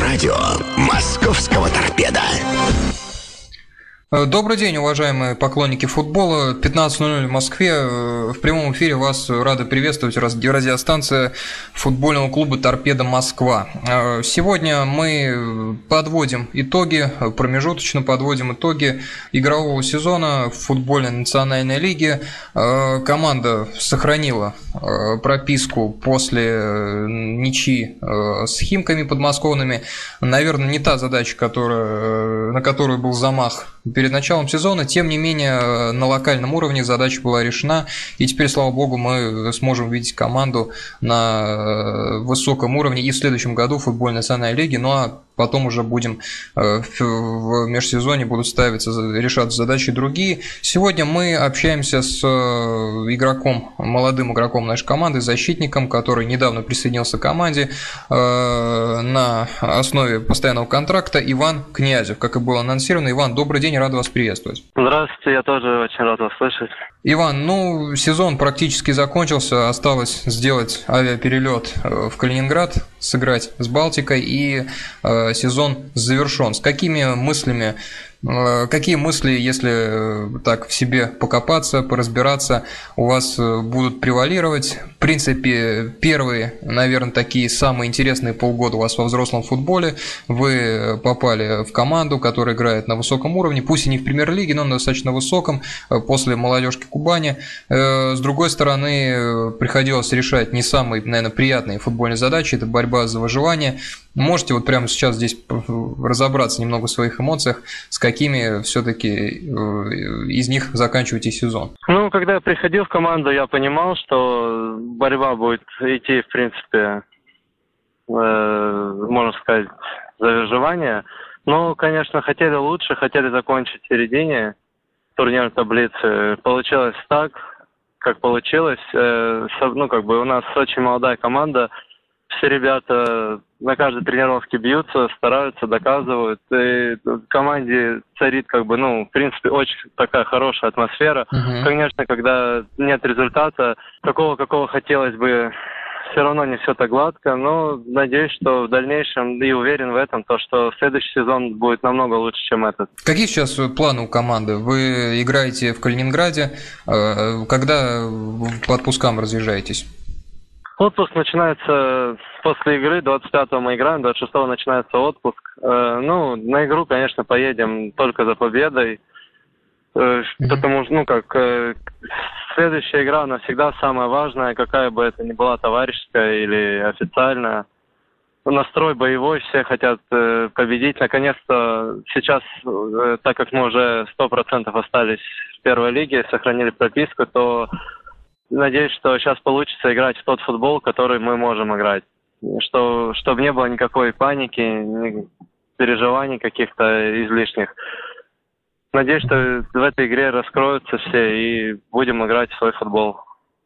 Радио «Московского торпеда». Э, добрый день, уважаемые поклонники футбола. 15.00 в Москве. Э, в прямом эфире вас рада приветствовать радиостанция футбольного клуба «Торпеда Москва». Э, сегодня мы подводим итоги, промежуточно подводим итоги игрового сезона в футбольной национальной лиге. Команда сохранила прописку после ничьи с Химками подмосковными. Наверное, не та задача, которая, на которую был замах перед началом сезона. Тем не менее, на локальном уровне задача была решена, и теперь, слава богу, мы сможем видеть команду на э, высоком уровне и в следующем году в футбольной национальной лиге. Ну а потом уже будем э, в межсезоне будут ставиться, решаться задачи другие. Сегодня мы общаемся с э, игроком, молодым игроком нашей команды, защитником, который недавно присоединился к команде э, на основе постоянного контракта, Иван Князев, как и было анонсировано. Иван, добрый день, рад вас приветствовать. Здравствуйте, я тоже очень рад вас слышать. Иван, ну, сезон практически закончился, осталось сделать авиаперелет в Калининград, сыграть с Балтикой, и э, сезон завершен. С какими мыслями Э, какие мысли, если э, так в себе покопаться, поразбираться, у вас э, будут превалировать? В принципе, первые, наверное, такие самые интересные полгода у вас во взрослом футболе. Вы попали в команду, которая играет на высоком уровне, пусть и не в премьер-лиге, но на достаточно высоком, после молодежки Кубани. С другой стороны, приходилось решать не самые, наверное, приятные футбольные задачи, это борьба за выживание. Можете вот прямо сейчас здесь разобраться немного в своих эмоциях, с какими все-таки э, из них заканчиваете сезон? Ну, когда я приходил в команду, я понимал, что борьба будет идти, в принципе, э, можно сказать, за выживание. Но, конечно, хотели лучше, хотели закончить в середине турнирной таблицы. Получилось так, как получилось. Э, ну, как бы у нас очень молодая команда – все ребята на каждой тренировке бьются, стараются, доказывают. И в команде царит, как бы, ну, в принципе, очень такая хорошая атмосфера. Uh-huh. Конечно, когда нет результата, такого, какого хотелось бы, все равно не все так гладко, но надеюсь, что в дальнейшем и уверен в этом, то, что следующий сезон будет намного лучше, чем этот. Какие сейчас планы у команды? Вы играете в Калининграде, э, когда по отпускам разъезжаетесь? Отпуск начинается после игры, 25-го мы играем, 26-го начинается отпуск. Э, ну, на игру, конечно, поедем только за победой, э, потому что, ну, как, э, следующая игра, она всегда самая важная, какая бы это ни была товарищеская или официальная. Настрой боевой, все хотят победить. Наконец-то сейчас, так как мы уже 100% остались в первой лиге, сохранили прописку, то Надеюсь, что сейчас получится играть в тот футбол, который мы можем играть. Что, чтобы не было никакой паники, ни переживаний каких-то излишних. Надеюсь, что в этой игре раскроются все и будем играть в свой футбол.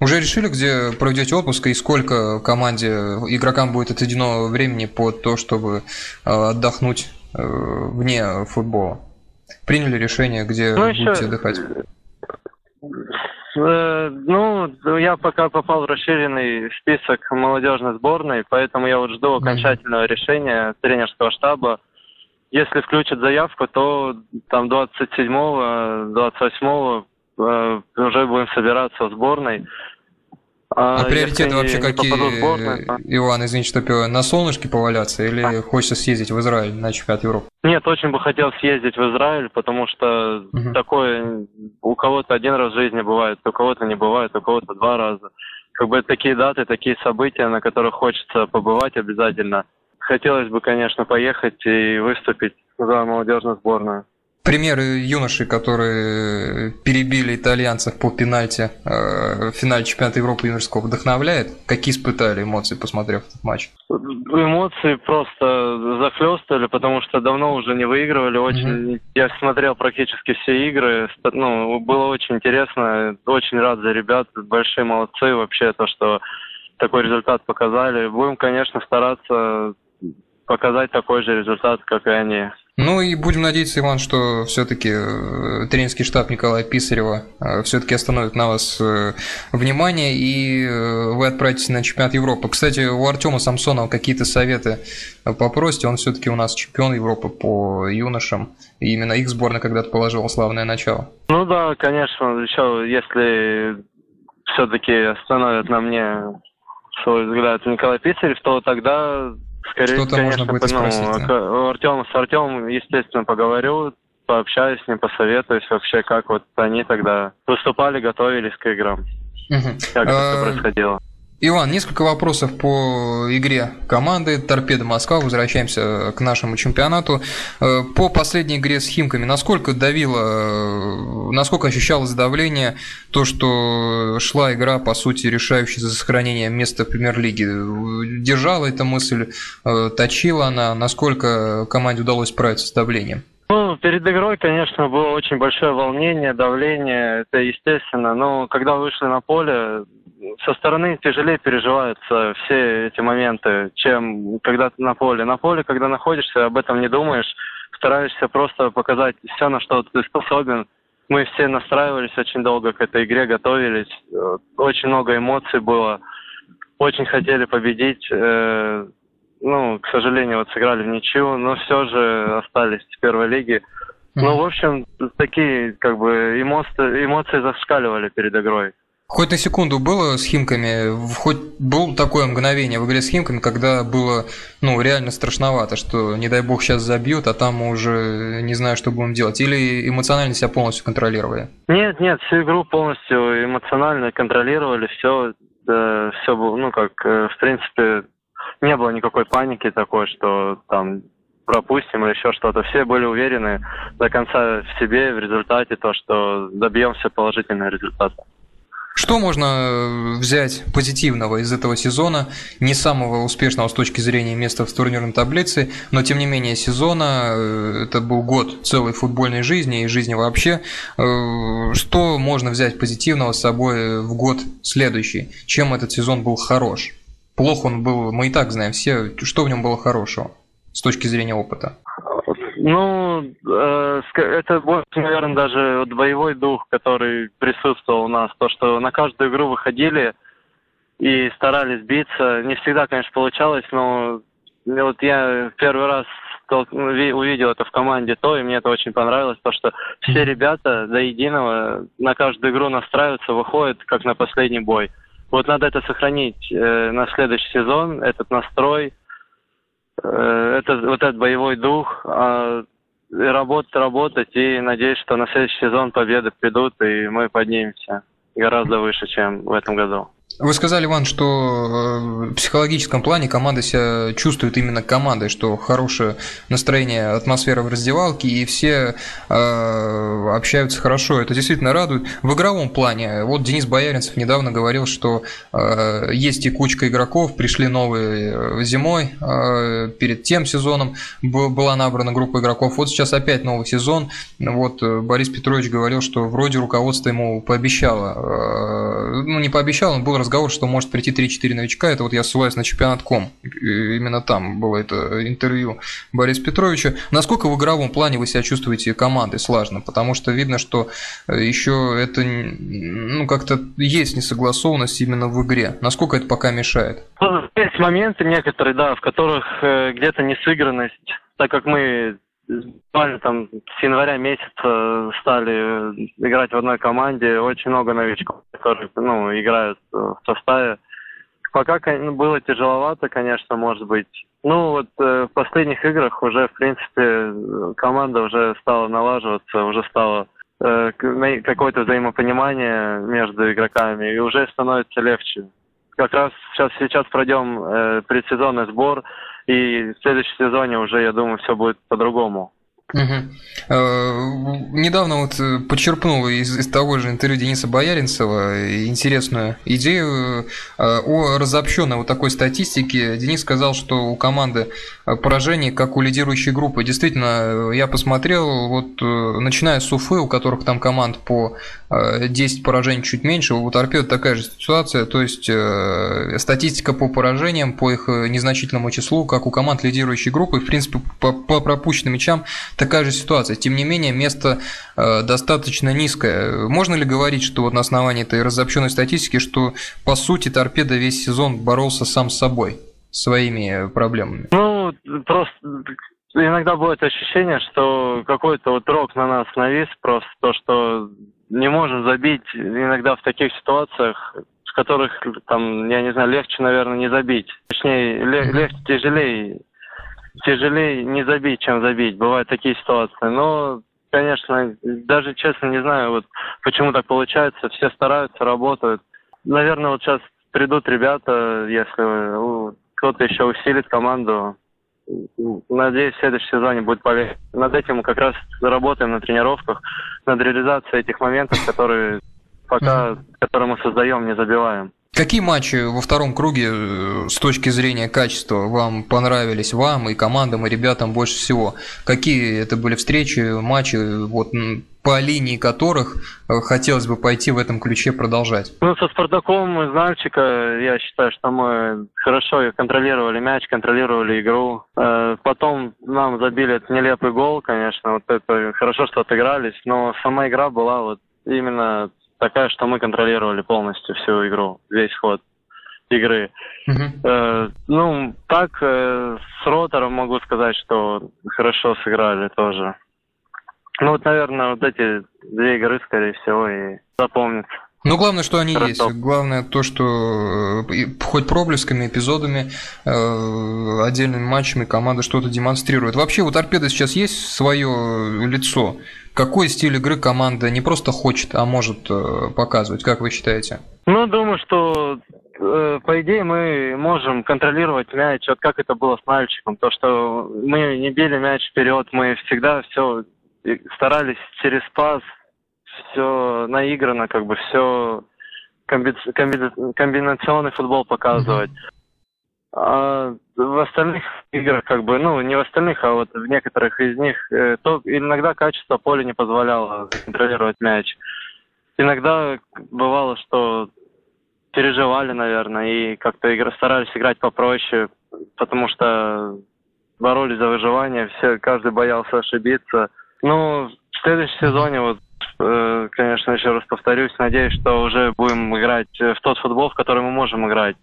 Уже решили, где проведете отпуск и сколько команде, игрокам будет отведено времени под то, чтобы э, отдохнуть э, вне футбола? Приняли решение, где ну, будете еще... отдыхать? Э, ну, я пока попал в расширенный список молодежной сборной, поэтому я вот жду окончательного решения тренерского штаба. Если включат заявку, то там 27-го, 28-го э, уже будем собираться в сборной. А, а приоритеты вообще какие, то... Иван, извините, что на солнышке поваляться или а. хочется съездить в Израиль на чемпионат Европы? Нет, очень бы хотел съездить в Израиль, потому что угу. такое у кого-то один раз в жизни бывает, у кого-то не бывает, у кого-то два раза. Как бы такие даты, такие события, на которых хочется побывать обязательно. Хотелось бы, конечно, поехать и выступить за молодежную сборную. Примеры юношей, которые перебили итальянцев по пенальти э, в финале чемпионата Европы юношеского, вдохновляет? Какие испытали эмоции, посмотрев этот матч? Эмоции просто захлестывали, потому что давно уже не выигрывали. Очень, mm-hmm. Я смотрел практически все игры. Ну, было очень интересно. Очень рад за ребят. Большие молодцы вообще, то, что такой результат показали. Будем, конечно, стараться показать такой же результат, как и они. Ну и будем надеяться, Иван, что все-таки э, тренерский штаб Николая Писарева э, все-таки остановит на вас э, внимание, и вы отправитесь на чемпионат Европы. Кстати, у Артема Самсонова какие-то советы попросите, он все-таки у нас чемпион Европы по юношам, и именно их сборная когда-то положила славное начало. Ну да, конечно, еще если все-таки остановят на мне свой взгляд Николай Писарев, то тогда Скорее, Что-то конечно, можно будет ну, спросить, да? Артем, с Артемом, естественно, поговорю, пообщаюсь с ним, посоветуюсь вообще, как вот они тогда выступали, готовились к играм. Угу. Как это все происходило. Иван, несколько вопросов по игре команды Торпеда Москва. Возвращаемся к нашему чемпионату. Э, по последней игре с Химками, насколько давило, э, насколько ощущалось давление то, что шла игра, по сути, решающая за сохранение места в премьер-лиге? Держала эта мысль, э, точила она? Насколько команде удалось справиться с давлением? Ну, перед игрой, конечно, было очень большое волнение, давление, это естественно. Но когда вышли на поле, со стороны тяжелее переживаются все эти моменты, чем когда ты на поле. На поле, когда находишься, об этом не думаешь, стараешься просто показать все, на что ты способен. Мы все настраивались очень долго к этой игре, готовились. Очень много эмоций было. Очень хотели победить. Э, ну, к сожалению, вот сыграли в ничью, но все же остались в первой лиге. Ну, в общем, такие как бы эмоции, эмоции зашкаливали перед игрой. Хоть на секунду было с Химками, хоть было такое мгновение в игре с Химками, когда было, ну, реально страшновато, что, не дай бог, сейчас забьют, а там мы уже не знаю, что будем делать. Или эмоционально себя полностью контролировали? Нет, нет, всю игру полностью эмоционально контролировали, все, да, все было, ну, как, э, в принципе, не было никакой паники такой, что там пропустим или еще что-то. Все были уверены до конца в себе, в результате, то, что добьемся положительного результата. Что можно э, взять позитивного из этого сезона, не самого успешного с точки зрения места в турнирной таблице, но тем не менее сезона, э, это был год целой футбольной жизни и жизни вообще. Э, что можно взять позитивного с собой в год следующий? Чем этот сезон был хорош? Плохо он был, мы и так знаем все, что в нем было хорошего с точки зрения опыта. Ну, э, это больше, наверное, даже вот боевой дух, который присутствовал у нас. То, что на каждую игру выходили и старались биться. Не всегда, конечно, получалось, но вот я первый раз увидел это в команде то, и мне это очень понравилось, то что все ребята до единого на каждую игру настраиваются, выходят как на последний бой. Вот надо это сохранить э, на следующий сезон, этот настрой – это вот этот боевой дух, а, работать, работать и надеюсь, что на следующий сезон победы придут и мы поднимемся гораздо выше, чем в этом году. Вы сказали, Иван, что э, в психологическом плане команда себя чувствует именно командой, что хорошее настроение, атмосфера в раздевалке, и все э, общаются хорошо. Это действительно радует. В игровом плане, вот Денис Бояринцев недавно говорил, что э, есть текучка игроков, пришли новые э, зимой, э, перед тем сезоном была набрана группа игроков. Вот сейчас опять новый сезон. Вот э, Борис Петрович говорил, что вроде руководство ему пообещало, ну не пообещало, он был разговор, что может прийти 3-4 новичка. Это вот я ссылаюсь на чемпионат ком. Именно там было это интервью Бориса Петровича. Насколько в игровом плане вы себя чувствуете командой слажно? Потому что видно, что э, еще это ну, как-то есть несогласованность именно в игре. Насколько это пока мешает? Есть моменты некоторые, да, в которых э, где-то несыгранность, так как мы буквально там с января месяца стали играть в одной команде. Очень много новичков, которые ну, играют в составе. Пока было тяжеловато, конечно, может быть. Ну вот э, в последних играх уже, в принципе, команда уже стала налаживаться, уже стало э, какое-то взаимопонимание между игроками, и уже становится легче. Как раз сейчас, сейчас пройдем э, предсезонный сбор, и в следующем сезоне уже, я думаю, все будет по-другому. Угу. Недавно вот э, подчерпнул из, из того же интервью Дениса Бояринцева интересную идею э, о разобщенной вот такой статистике. Денис сказал, что у команды поражений, как у лидирующей группы. Действительно, я посмотрел, вот начиная с Уфы, у которых там команд по 10 поражений чуть меньше, у Торпеда такая же ситуация, то есть статистика по поражениям, по их незначительному числу, как у команд лидирующей группы, в принципе, по, по пропущенным мячам такая же ситуация. Тем не менее, место э, достаточно низкое. Можно ли говорить, что вот на основании этой разобщенной статистики, что по сути торпеда весь сезон боролся сам с собой, своими проблемами? Ну, просто иногда будет ощущение, что какой-то вот рок на нас навис, просто то, что не можем забить иногда в таких ситуациях, в которых, там, я не знаю, легче, наверное, не забить. Точнее, легче, тяжелее, тяжелее не забить, чем забить. Бывают такие ситуации. Но, конечно, даже честно не знаю, вот почему так получается. Все стараются, работают. Наверное, вот сейчас придут ребята, если кто-то еще усилит команду, Надеюсь, в следующем сезоне будет полезно. Над этим мы как раз заработаем на тренировках, над реализацией этих моментов, которые пока, которые мы создаем, не забиваем. Какие матчи во втором круге э, с точки зрения качества вам понравились вам и командам, и ребятам больше всего? Какие это были встречи, матчи, вот по линии которых э, хотелось бы пойти в этом ключе продолжать? Ну, со Спартаком из Нальчика я считаю, что мы хорошо контролировали мяч, контролировали игру. Э, потом нам забили этот нелепый гол, конечно, вот это хорошо, что отыгрались, но сама игра была вот именно такая, что мы контролировали полностью всю игру, весь ход игры. Uh-huh. Э, ну, так, э, с Ротором могу сказать, что хорошо сыграли тоже. Ну, вот, наверное, вот эти две игры, скорее всего, и запомнятся. Ну, главное, что они Ростов. есть. Главное то, что э, хоть проблесками, эпизодами, э, отдельными матчами команда что-то демонстрирует. Вообще, у торпеды сейчас есть свое лицо. Какой стиль игры команда не просто хочет, а может э, показывать, как вы считаете? Ну, думаю, что э, по идее мы можем контролировать мяч, вот как это было с мальчиком, то, что мы не били мяч вперед, мы всегда все старались через пас, все наиграно, как бы все комби комби комбинационный футбол показывать. А в остальных играх, как бы, ну, не в остальных, а вот в некоторых из них, э, то иногда качество поля не позволяло контролировать мяч. Иногда бывало, что переживали, наверное, и как-то игр, старались играть попроще, потому что боролись за выживание, все, каждый боялся ошибиться. Ну, в следующем сезоне, вот, конечно, еще раз повторюсь, надеюсь, что уже будем играть в тот футбол, в который мы можем играть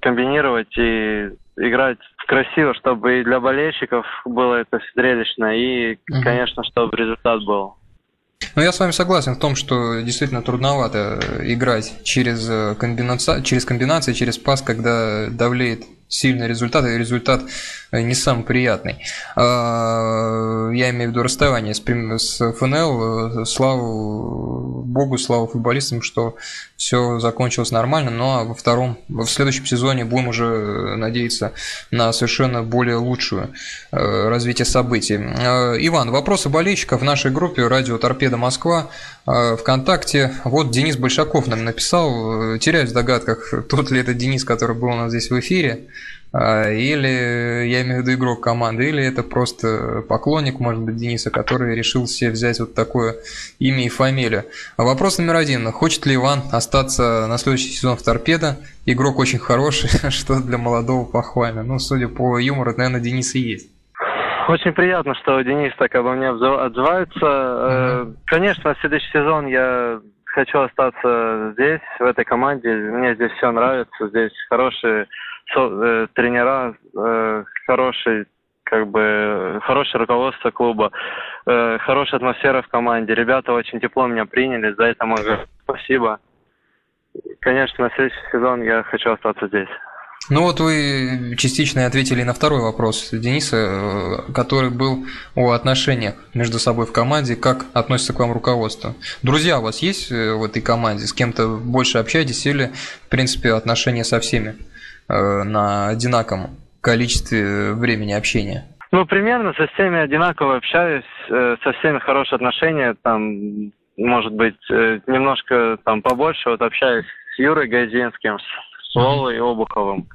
комбинировать и играть красиво, чтобы и для болельщиков было это зрелищно, и, конечно, чтобы результат был. Ну, я с вами согласен в том, что действительно трудновато играть через, э, комбинация, через комбинации, через пас, когда давлеет сильный результат, и результат э, не самый приятный. А, я имею в виду расставание с, ФНЛ. Э, слава богу, слава футболистам, что все закончилось нормально. Ну а во втором, в следующем сезоне будем уже надеяться на совершенно более лучшую э, развитие событий. Иван, вопросы болельщиков в нашей группе «Радио Торпеда Москва» ВКонтакте. Вот Денис Большаков нам написал, теряюсь в догадках, тот ли это Денис, который был у нас здесь в эфире. А, или, я имею в виду игрок команды, или это просто поклонник, может быть, Дениса, который решил себе взять вот такое имя и фамилию. Вопрос номер один. Хочет ли Иван остаться на следующий сезон в «Торпедо»? Игрок очень хороший, что для молодого похвально. Ну, судя по юмору, это, наверное, Денис и есть. Очень приятно, что Денис так обо мне отзывается. Mm-hmm. Конечно, на следующий сезон я хочу остаться здесь, в этой команде. Мне здесь все нравится. Здесь хорошие э, тренера, э, хороший как бы хорошее руководство клуба, э, хорошая атмосфера в команде. Ребята очень тепло меня приняли, за это могу спасибо. Конечно, на следующий сезон я хочу остаться здесь. Ну вот вы частично ответили на второй вопрос Дениса, который был о отношениях между собой в команде, как относится к вам руководство. Друзья у вас есть в этой команде, с кем-то больше общаетесь или, в принципе, отношения со всеми? Э, на одинаковом количестве времени общения? Ну, примерно со всеми одинаково общаюсь, э, со всеми хорошие отношения, там, может быть, э, немножко там побольше, вот общаюсь с Юрой Газинским, с Вовой Обуховым.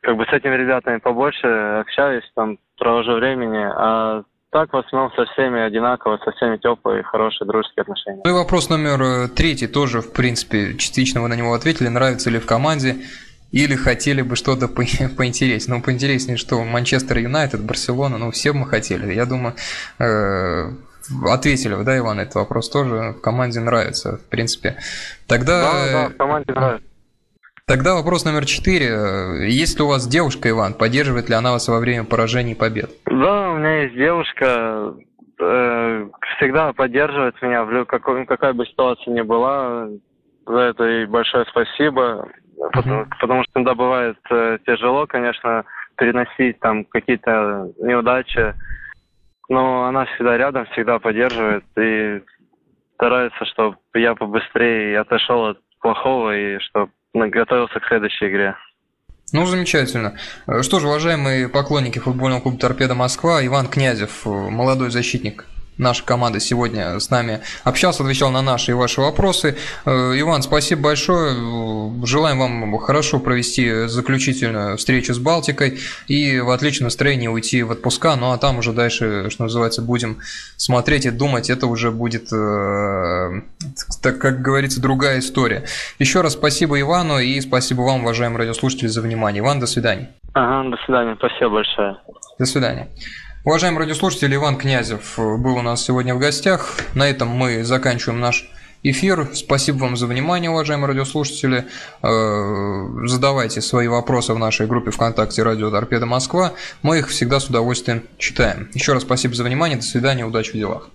Как бы с этими ребятами побольше общаюсь, там, провожу времени, а так в основном со всеми одинаково, со всеми теплые, хорошие, дружеские отношения. Ну и вопрос номер третий тоже, в принципе, частично вы на него ответили. Нравится ли в команде или хотели бы что-то по поинтереснее. Ну, поинтереснее, что Манчестер Юнайтед, Барселона, ну, все бы мы хотели. Я думаю, э, ответили вы, да, Иван, этот вопрос тоже в команде нравится, в принципе. Тогда... Да, да, в команде нравится. Тогда вопрос номер четыре. Есть ли у вас девушка, Иван? Поддерживает ли она вас во время поражений и побед? Да, у меня есть девушка. Э, всегда поддерживает меня, в какой, какая бы ситуация ни была. За это ей большое спасибо. Потому, потому что иногда бывает э, тяжело, конечно, переносить там какие-то неудачи. Но она всегда рядом, всегда поддерживает и старается, чтобы я побыстрее отошел от плохого и чтобы готовился к следующей игре. Ну, замечательно. Что же, уважаемые поклонники футбольного клуба «Торпеда Москва», Иван Князев, молодой защитник наша команда сегодня с нами общался, отвечал на наши и ваши вопросы. Э, Иван, спасибо большое. Желаем вам хорошо провести заключительную встречу с Балтикой и в отличном настроении уйти в отпуска. Ну а там уже дальше, что называется, будем смотреть и думать. Это уже будет, э, так как говорится, другая история. Еще раз спасибо Ивану и спасибо вам, уважаемые радиослушатели, за внимание. Иван, до свидания. Ага, до свидания. Спасибо большое. До свидания. Уважаемый радиослушатель, Иван Князев э, был у нас сегодня в гостях. На этом мы заканчиваем наш эфир. Спасибо вам за внимание, уважаемые радиослушатели. Э, задавайте свои вопросы в нашей группе ВКонтакте «Радио Торпеда Москва». Мы их всегда с удовольствием читаем. Еще раз спасибо за внимание. До свидания. Удачи в делах.